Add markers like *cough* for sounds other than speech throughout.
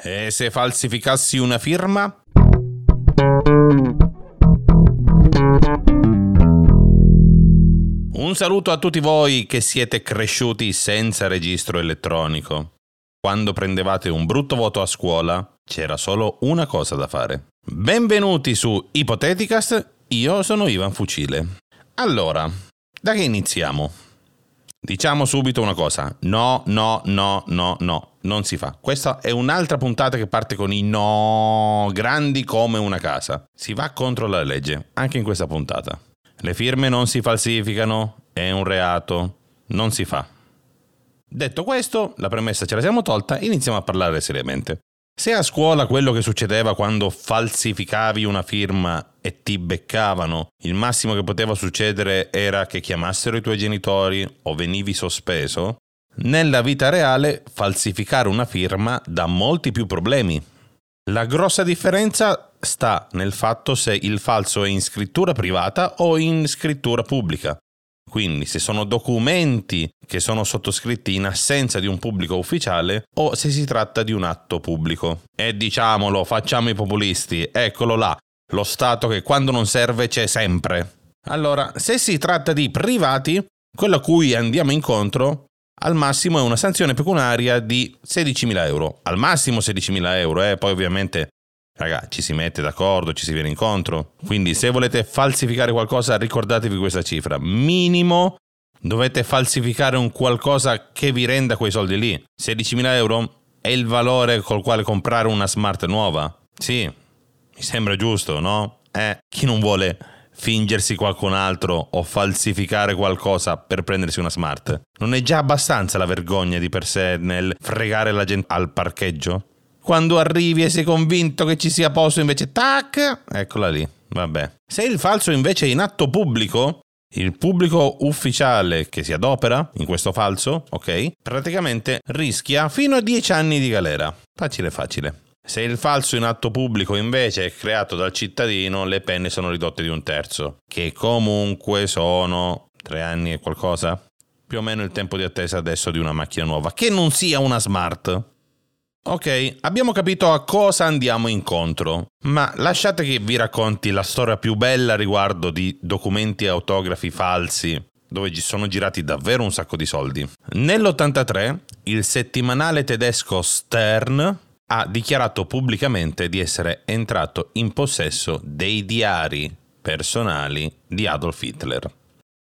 E se falsificassi una firma? Un saluto a tutti voi che siete cresciuti senza registro elettronico. Quando prendevate un brutto voto a scuola, c'era solo una cosa da fare. Benvenuti su Ipoteticast, io sono Ivan Fucile. Allora, da che iniziamo? Diciamo subito una cosa, no, no, no, no, no, non si fa. Questa è un'altra puntata che parte con i no grandi come una casa. Si va contro la legge, anche in questa puntata. Le firme non si falsificano, è un reato, non si fa. Detto questo, la premessa ce la siamo tolta, iniziamo a parlare seriamente. Se a scuola quello che succedeva quando falsificavi una firma e ti beccavano, il massimo che poteva succedere era che chiamassero i tuoi genitori o venivi sospeso, nella vita reale falsificare una firma dà molti più problemi. La grossa differenza sta nel fatto se il falso è in scrittura privata o in scrittura pubblica. Quindi se sono documenti che sono sottoscritti in assenza di un pubblico ufficiale o se si tratta di un atto pubblico. E diciamolo, facciamo i populisti, eccolo là, lo Stato che quando non serve c'è sempre. Allora, se si tratta di privati, quello a cui andiamo incontro al massimo è una sanzione pecuniaria di 16.000 euro. Al massimo 16.000 euro, eh? poi ovviamente Raga, ci si mette d'accordo, ci si viene incontro. Quindi se volete falsificare qualcosa, ricordatevi questa cifra. Minimo dovete falsificare un qualcosa che vi renda quei soldi lì. 16.000 euro è il valore col quale comprare una smart nuova. Sì, mi sembra giusto, no? Eh, chi non vuole fingersi qualcun altro o falsificare qualcosa per prendersi una smart? Non è già abbastanza la vergogna di per sé nel fregare la gente al parcheggio? quando arrivi e sei convinto che ci sia posto invece tac, eccola lì. Vabbè. Se il falso invece è in atto pubblico, il pubblico ufficiale che si adopera in questo falso, ok, praticamente rischia fino a 10 anni di galera. Facile facile. Se il falso in atto pubblico invece è creato dal cittadino, le penne sono ridotte di un terzo, che comunque sono 3 anni e qualcosa. Più o meno il tempo di attesa adesso di una macchina nuova, che non sia una smart. Ok, abbiamo capito a cosa andiamo incontro, ma lasciate che vi racconti la storia più bella riguardo di documenti e autografi falsi, dove sono girati davvero un sacco di soldi. Nell'83 il settimanale tedesco Stern ha dichiarato pubblicamente di essere entrato in possesso dei diari personali di Adolf Hitler.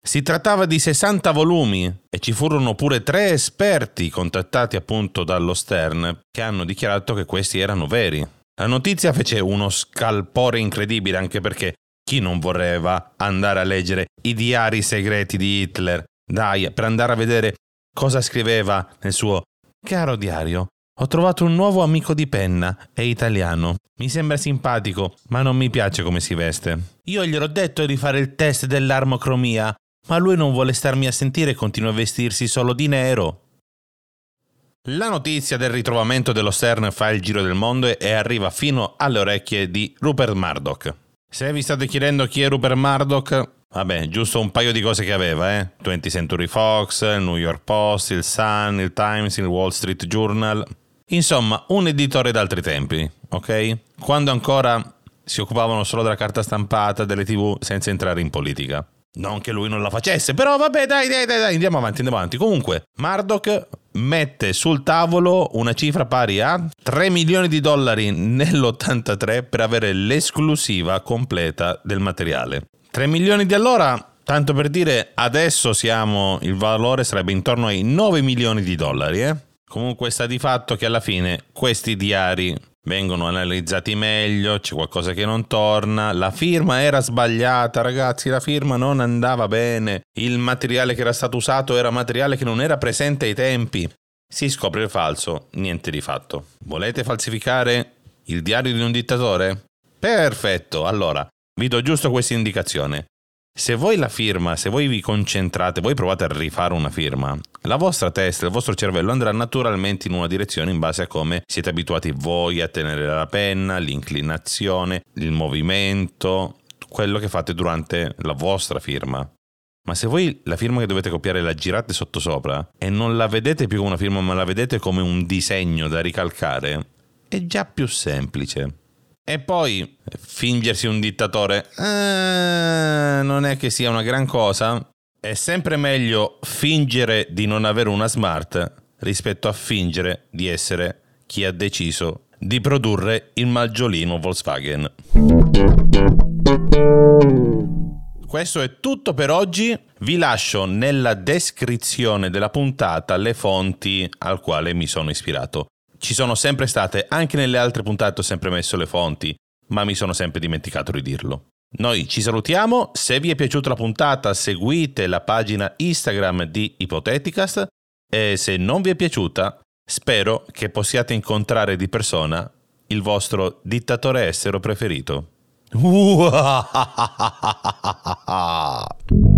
Si trattava di 60 volumi e ci furono pure tre esperti contattati appunto dallo Stern che hanno dichiarato che questi erano veri. La notizia fece uno scalpore incredibile anche perché chi non vorrebbe andare a leggere i diari segreti di Hitler? Dai, per andare a vedere cosa scriveva nel suo caro diario. Ho trovato un nuovo amico di penna, è italiano. Mi sembra simpatico, ma non mi piace come si veste. Io gli ho detto di fare il test dell'armocromia, ma lui non vuole starmi a sentire e continua a vestirsi solo di nero. La notizia del ritrovamento dello Stern fa il giro del mondo e arriva fino alle orecchie di Rupert Murdoch. Se vi state chiedendo chi è Rupert Murdoch, vabbè, giusto un paio di cose che aveva, eh? 20th Century Fox, il New York Post, il Sun, il Times, il Wall Street Journal. Insomma, un editore d'altri tempi, ok? Quando ancora si occupavano solo della carta stampata, delle tv, senza entrare in politica. Non che lui non la facesse, però vabbè, dai, dai, dai, dai, andiamo avanti, andiamo avanti. Comunque, Murdoch mette sul tavolo una cifra pari a 3 milioni di dollari nell'83 per avere l'esclusiva completa del materiale. 3 milioni di allora, tanto per dire, adesso siamo, il valore sarebbe intorno ai 9 milioni di dollari, eh? Comunque sta di fatto che alla fine questi diari vengono analizzati meglio, c'è qualcosa che non torna, la firma era sbagliata, ragazzi, la firma non andava bene, il materiale che era stato usato era materiale che non era presente ai tempi. Si scopre il falso, niente di fatto. Volete falsificare il diario di un dittatore? Perfetto, allora vi do giusto questa indicazione. Se voi la firma, se voi vi concentrate, voi provate a rifare una firma, la vostra testa, il vostro cervello andrà naturalmente in una direzione in base a come siete abituati voi a tenere la penna, l'inclinazione, il movimento, quello che fate durante la vostra firma. Ma se voi la firma che dovete copiare la girate sottosopra e non la vedete più come una firma, ma la vedete come un disegno da ricalcare, è già più semplice. E poi fingersi un dittatore eh, non è che sia una gran cosa. È sempre meglio fingere di non avere una smart rispetto a fingere di essere chi ha deciso di produrre il maggiolino Volkswagen. Questo è tutto per oggi. Vi lascio nella descrizione della puntata le fonti al quale mi sono ispirato. Ci sono sempre state, anche nelle altre puntate ho sempre messo le fonti, ma mi sono sempre dimenticato di dirlo. Noi ci salutiamo, se vi è piaciuta la puntata seguite la pagina Instagram di Ipoteticast e se non vi è piaciuta spero che possiate incontrare di persona il vostro dittatore estero preferito. *laughs*